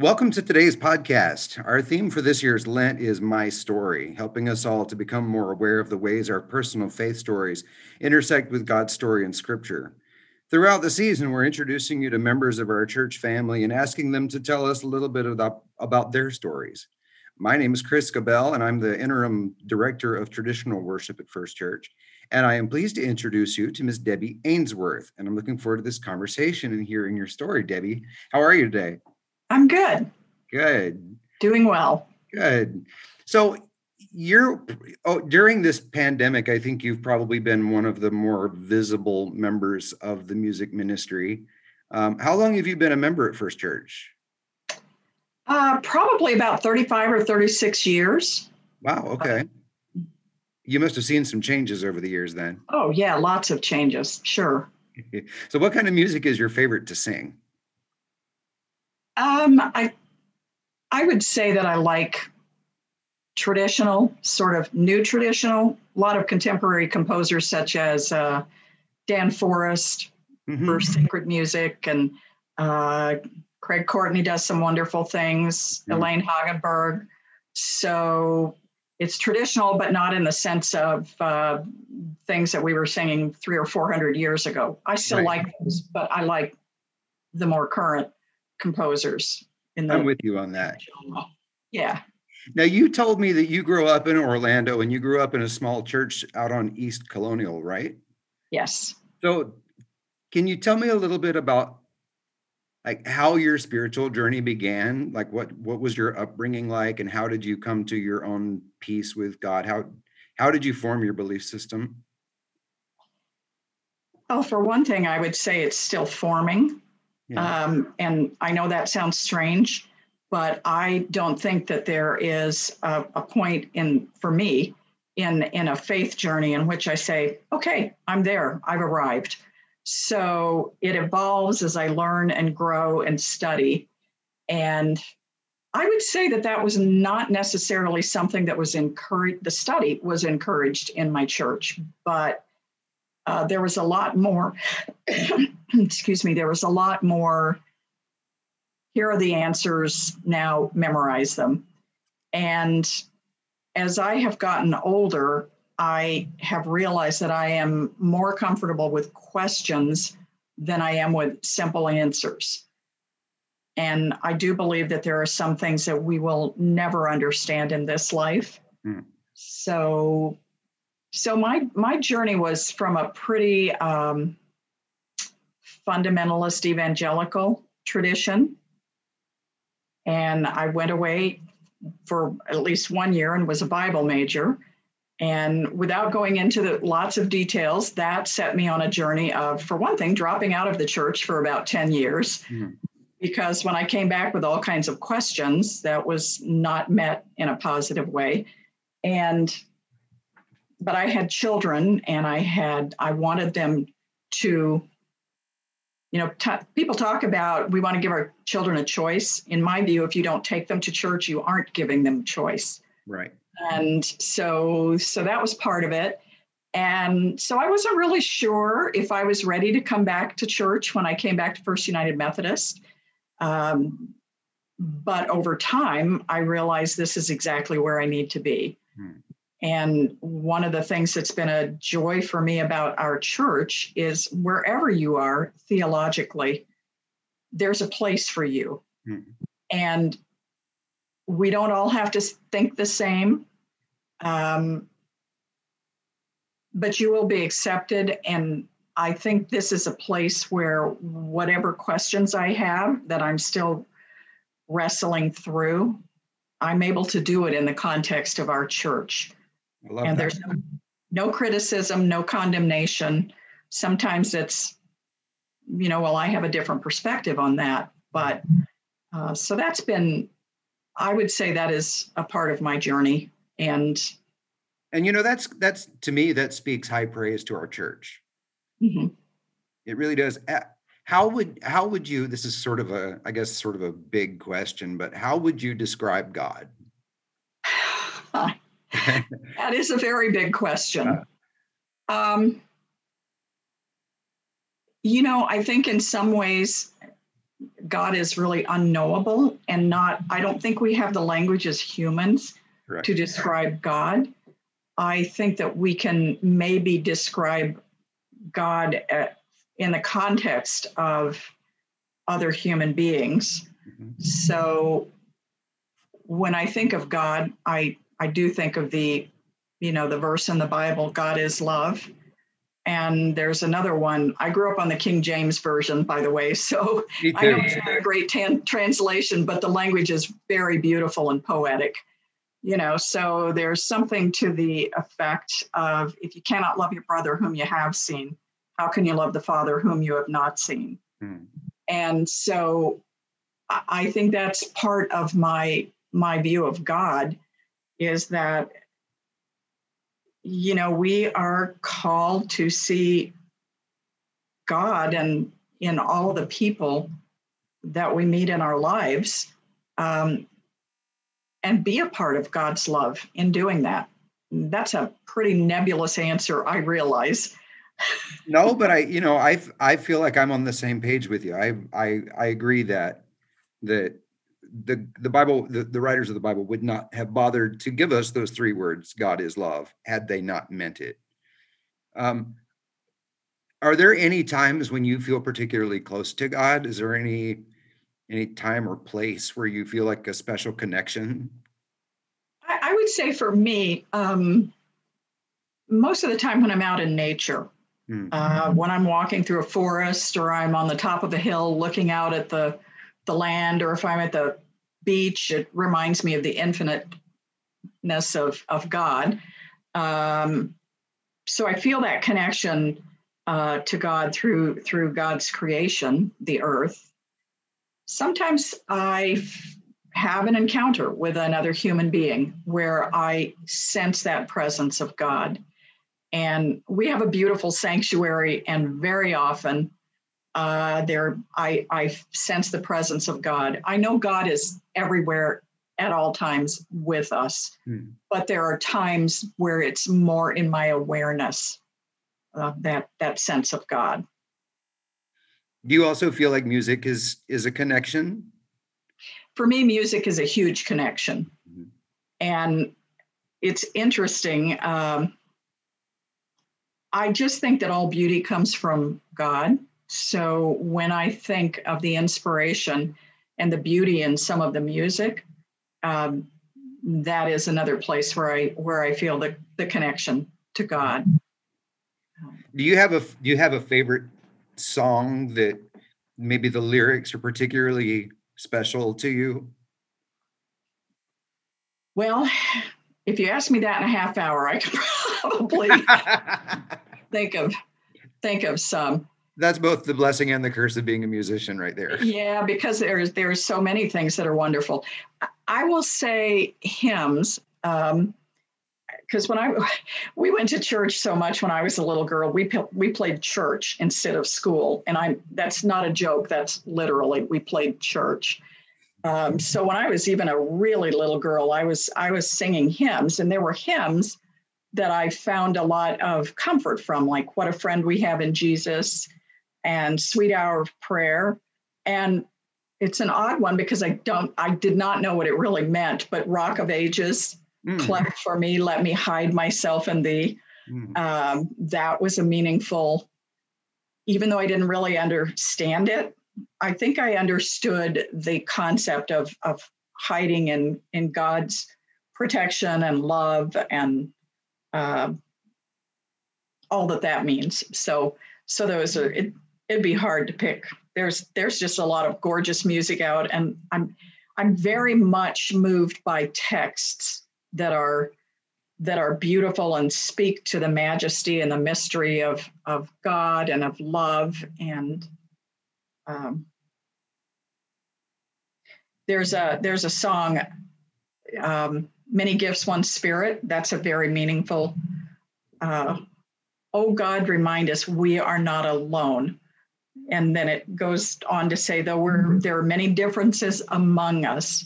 Welcome to today's podcast. Our theme for this year's Lent is My Story, helping us all to become more aware of the ways our personal faith stories intersect with God's story in Scripture. Throughout the season, we're introducing you to members of our church family and asking them to tell us a little bit about, their stories. My name is Chris Gabell, and I'm the interim director of traditional worship at First Church. And I am pleased to introduce you to Ms. Debbie Ainsworth. And I'm looking forward to this conversation and hearing your story, Debbie. How are you today? I'm good. Good. Doing well. Good. So you're oh, during this pandemic, I think you've probably been one of the more visible members of the music ministry. Um, how long have you been a member at First Church? Uh, probably about 35 or 36 years. Wow. Okay. You must have seen some changes over the years then. Oh, yeah, lots of changes. Sure. so, what kind of music is your favorite to sing? Um, I I would say that I like traditional, sort of new traditional. A lot of contemporary composers such as uh, Dan Forrest mm-hmm. for sacred music, and uh, Craig Courtney does some wonderful things. Mm-hmm. Elaine Hagenberg. So it's traditional, but not in the sense of uh, things that we were singing three or four hundred years ago. I still right. like those, but I like the more current composers in the I'm with you on that. Yeah. Now you told me that you grew up in Orlando and you grew up in a small church out on East Colonial, right? Yes. So can you tell me a little bit about like how your spiritual journey began? Like what what was your upbringing like and how did you come to your own peace with God? How how did you form your belief system? Oh, for one thing, I would say it's still forming. Yeah. Um, and I know that sounds strange, but I don't think that there is a, a point in for me in in a faith journey in which I say, okay, I'm there, I've arrived. So it evolves as I learn and grow and study. And I would say that that was not necessarily something that was encouraged, the study was encouraged in my church, but uh, there was a lot more, excuse me, there was a lot more. Here are the answers, now memorize them. And as I have gotten older, I have realized that I am more comfortable with questions than I am with simple answers. And I do believe that there are some things that we will never understand in this life. Mm. So so my my journey was from a pretty um, fundamentalist evangelical tradition, and I went away for at least one year and was a Bible major. And without going into the, lots of details, that set me on a journey of, for one thing, dropping out of the church for about 10 years. Mm-hmm. Because when I came back with all kinds of questions, that was not met in a positive way. And but I had children and I had, I wanted them to, you know, t- people talk about we want to give our children a choice. In my view, if you don't take them to church, you aren't giving them choice. Right. And so, so that was part of it. And so I wasn't really sure if I was ready to come back to church when I came back to First United Methodist. Um, but over time, I realized this is exactly where I need to be. Hmm. And one of the things that's been a joy for me about our church is wherever you are theologically, there's a place for you. Mm-hmm. And we don't all have to think the same, um, but you will be accepted. And I think this is a place where whatever questions I have that I'm still wrestling through, I'm able to do it in the context of our church and that. there's no, no criticism, no condemnation. Sometimes it's, you know, well, I have a different perspective on that, but Uh, so that's been, I would say, that is a part of my journey, and and you know that's that's to me that speaks high praise to our church. Mm-hmm. It really does. How would how would you? This is sort of a I guess sort of a big question, but how would you describe God? that is a very big question. Um, you know, I think in some ways, God is really unknowable and not, I don't think we have the language as humans Correct. to describe God. I think that we can maybe describe God at, uh, in the context of other human beings. Mm-hmm. So when I think of God, I I do think of the, you know, the verse in the Bible, God is love. And there's another one. I grew up on the King James version, by the way. So I know it's not a great tan- translation, but the language is very beautiful and poetic. You know, so there's something to the effect of if you cannot love your brother whom you have seen, how can you love the Father whom you have not seen? Hmm. And so I think that's part of my my view of God is that you know we are called to see god and in all the people that we meet in our lives um, and be a part of god's love in doing that. That's a pretty nebulous answer i realize. No but i you know i i feel like i'm on the same page with you. I i i agree that that the the Bible, the, the writers of the Bible would not have bothered to give us those three words, God is love, had they not meant it. Um, are there any times when you feel particularly close to God? Is there any any time or place where you feel like a special connection? I, I would say for me, um, most of the time when I'm out in nature, mm-hmm. uh, when I'm walking through a forest or I'm on the top of a hill looking out at the the land or if I'm at the beach, it reminds me of the infiniteness of, of God. Um, so I feel that connection uh, to God through through God's creation, the earth. Sometimes I f- have an encounter with another human being where I sense that presence of God. And we have a beautiful sanctuary, and very often uh, there I, I sense the presence of God. I know God is everywhere at all times with us, hmm. but there are times where it's more in my awareness of that that sense of God. Do you also feel like music is is a connection? For me, music is a huge connection, mm-hmm. and it's interesting. Um, I just think that all beauty comes from God so when I think of the inspiration and the beauty in some of the music, um, that is another place where I where I feel the, the connection to God. Do you have a do you have a favorite song that maybe the lyrics are particularly special to you? Well, if you ask me that in a half hour, I could probably think of think of some that's both the blessing and the curse of being a musician right there yeah because there's there's so many things that are wonderful i will say hymns um because when I we went to church so much when I was a little girl, we we played church instead of school, and I'm that's not a joke. That's literally we played church. Um, so when I was even a really little girl, I was I was singing hymns, and there were hymns that I found a lot of comfort from, like "What a Friend We Have in Jesus," and Sweet Hour of Prayer. And it's an odd one because I don't, I did not know what it really meant, but Rock of Ages, mm. cleft for me, let me hide myself in thee. Mm. Um, that was a meaningful, even though I didn't really understand it, I think I understood the concept of, of hiding in, in God's protection and love and uh, all that that means. So, so those are, it, it'd be hard to pick. There's there's just a lot of gorgeous music out, and I'm I'm very much moved by texts that are that are beautiful and speak to the majesty and the mystery of of God and of love and um, there's a there's a song, um, "Many Gifts, One Spirit." That's a very meaningful. Uh, oh God, remind us we are not alone. And then it goes on to say, though we're mm-hmm. there are many differences among us,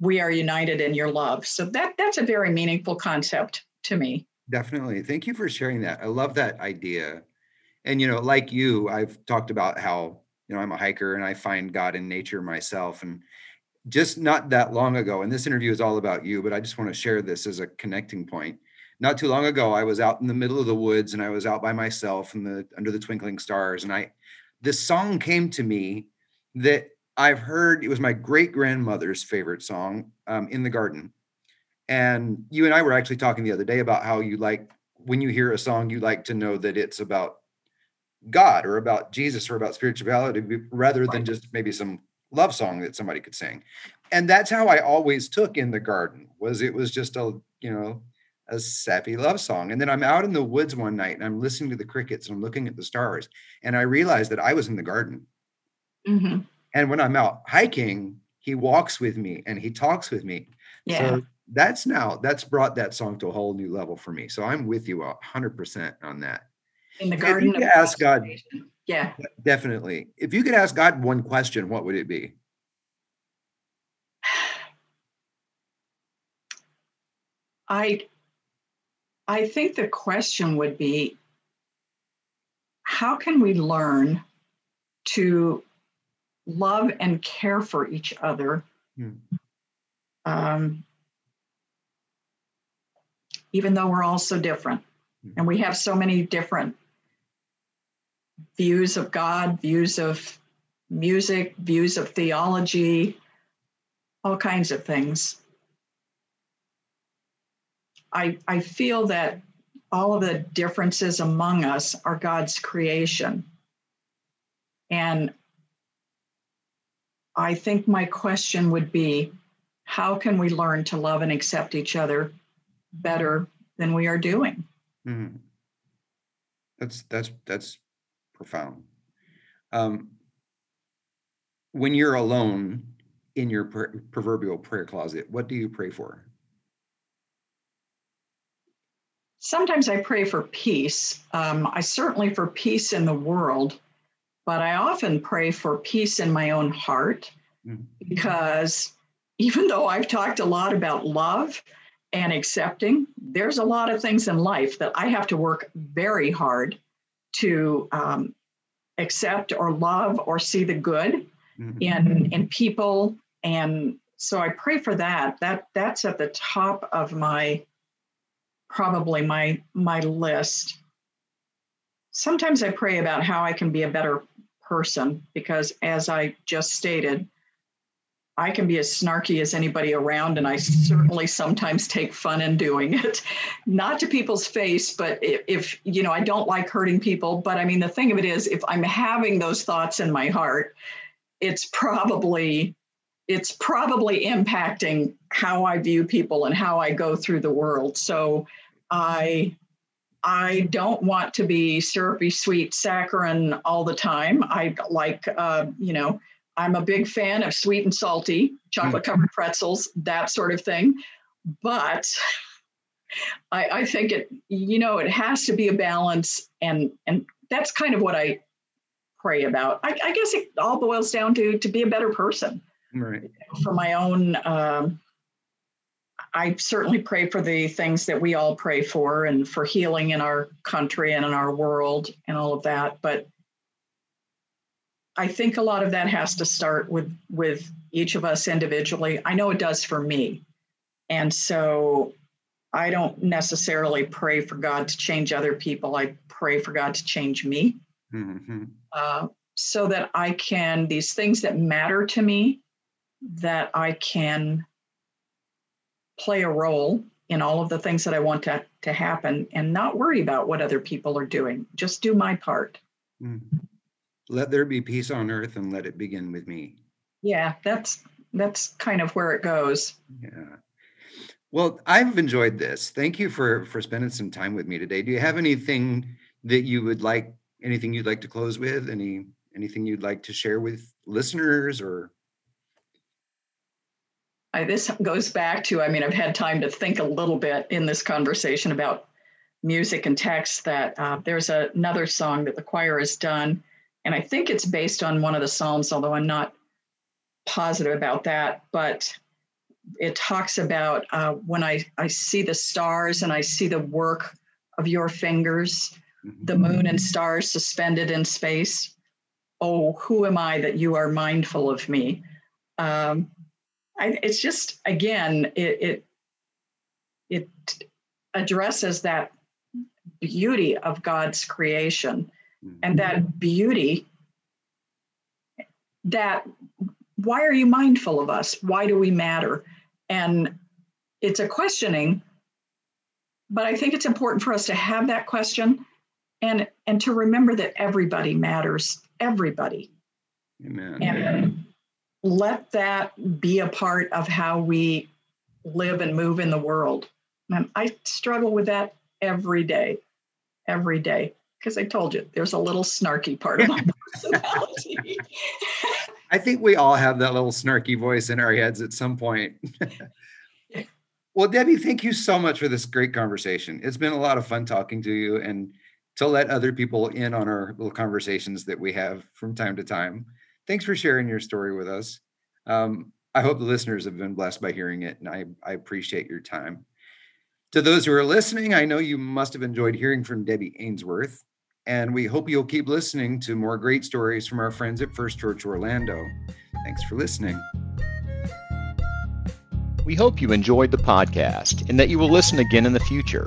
we are united in your love. So that that's a very meaningful concept to me. Definitely. Thank you for sharing that. I love that idea. And you know, like you, I've talked about how, you know, I'm a hiker and I find God in nature myself and just not that long ago, and this interview is all about you, but I just want to share this as a connecting point. Not too long ago, I was out in the middle of the woods and I was out by myself in the under the twinkling stars. And I this song came to me that I've heard. It was my great grandmother's favorite song um, in the garden. And you and I were actually talking the other day about how you like when you hear a song, you like to know that it's about God or about Jesus or about spirituality rather than just maybe some love song that somebody could sing. And that's how I always took in the garden was it was just a, you know, a sappy love song. And then I'm out in the woods one night and I'm listening to the crickets and I'm looking at the stars and I realized that I was in the garden. Mm-hmm. And when I'm out hiking, he walks with me and he talks with me. Yeah. So that's now that's brought that song to a whole new level for me. So I'm with you a hundred percent on that. In the garden. If you could ask God, yeah, definitely. If you could ask God one question, what would it be? I I think the question would be how can we learn to love and care for each other hmm. um, even though we're all so different hmm. and we have so many different views of god views of music views of theology all kinds of things I, I feel that all of the differences among us are God's creation. And I think my question would be how can we learn to love and accept each other better than we are doing? Mm-hmm. That's that's that's profound. Um, when you're alone in your proverbial prayer closet, what do you pray for? Sometimes I pray for peace. Um, I certainly for peace in the world, but I often pray for peace in my own heart mm-hmm. because even though I've talked a lot about love and accepting, there's a lot of things in life that I have to work very hard to um, accept or love or see the good mm-hmm. in in people and so I pray for that. That that's at the top of my probably my my list. Sometimes I pray about how I can be a better person because as I just stated, I can be as snarky as anybody around, and I certainly sometimes take fun in doing it. Not to people's face, but if, if, you know, I don't like hurting people. But I mean, the thing of it is, if I'm having those thoughts in my heart, it's probably it's probably impacting how I view people and how I go through the world. So I I don't want to be syrupy, sweet, saccharine all the time. I like, uh, you know, I'm a big fan of sweet and salty, chocolate covered mm. pretzels, that sort of thing. But I, I think it, you know, it has to be a balance, and and that's kind of what I pray about. I, I guess it all boils down to to be a better person, right? For my own um, I certainly pray for the things that we all pray for and for healing in our country and in our world and all of that. But I think a lot of that has to start with with each of us individually. I know it does for me. And so I don't necessarily pray for God to change other people. I pray for God to change me mm-hmm. uh, so that I can, these things that matter to me, that I can play a role in all of the things that I want to, to happen and not worry about what other people are doing. Just do my part. Mm. Let there be peace on earth and let it begin with me. Yeah, that's that's kind of where it goes. Yeah. Well, I've enjoyed this. Thank you for for spending some time with me today. Do you have anything that you would like anything you'd like to close with? Any anything you'd like to share with listeners or I, this goes back to, I mean, I've had time to think a little bit in this conversation about music and text that uh, there's a, another song that the choir has done. And I think it's based on one of the Psalms, although I'm not positive about that. But it talks about uh, when I, I see the stars and I see the work of your fingers, mm-hmm. the moon and stars suspended in space. Oh, who am I that you are mindful of me? Um, I, it's just again, it, it it addresses that beauty of God's creation mm-hmm. and that beauty that why are you mindful of us? Why do we matter? And it's a questioning, but I think it's important for us to have that question and and to remember that everybody matters. Everybody. Amen. And let that be a part of how we live and move in the world. And I struggle with that every day, every day, because I told you there's a little snarky part of my personality. I think we all have that little snarky voice in our heads at some point. well, Debbie, thank you so much for this great conversation. It's been a lot of fun talking to you and to let other people in on our little conversations that we have from time to time. Thanks for sharing your story with us. Um, I hope the listeners have been blessed by hearing it, and I, I appreciate your time. To those who are listening, I know you must have enjoyed hearing from Debbie Ainsworth. And we hope you'll keep listening to more great stories from our friends at First Church Orlando. Thanks for listening. We hope you enjoyed the podcast and that you will listen again in the future.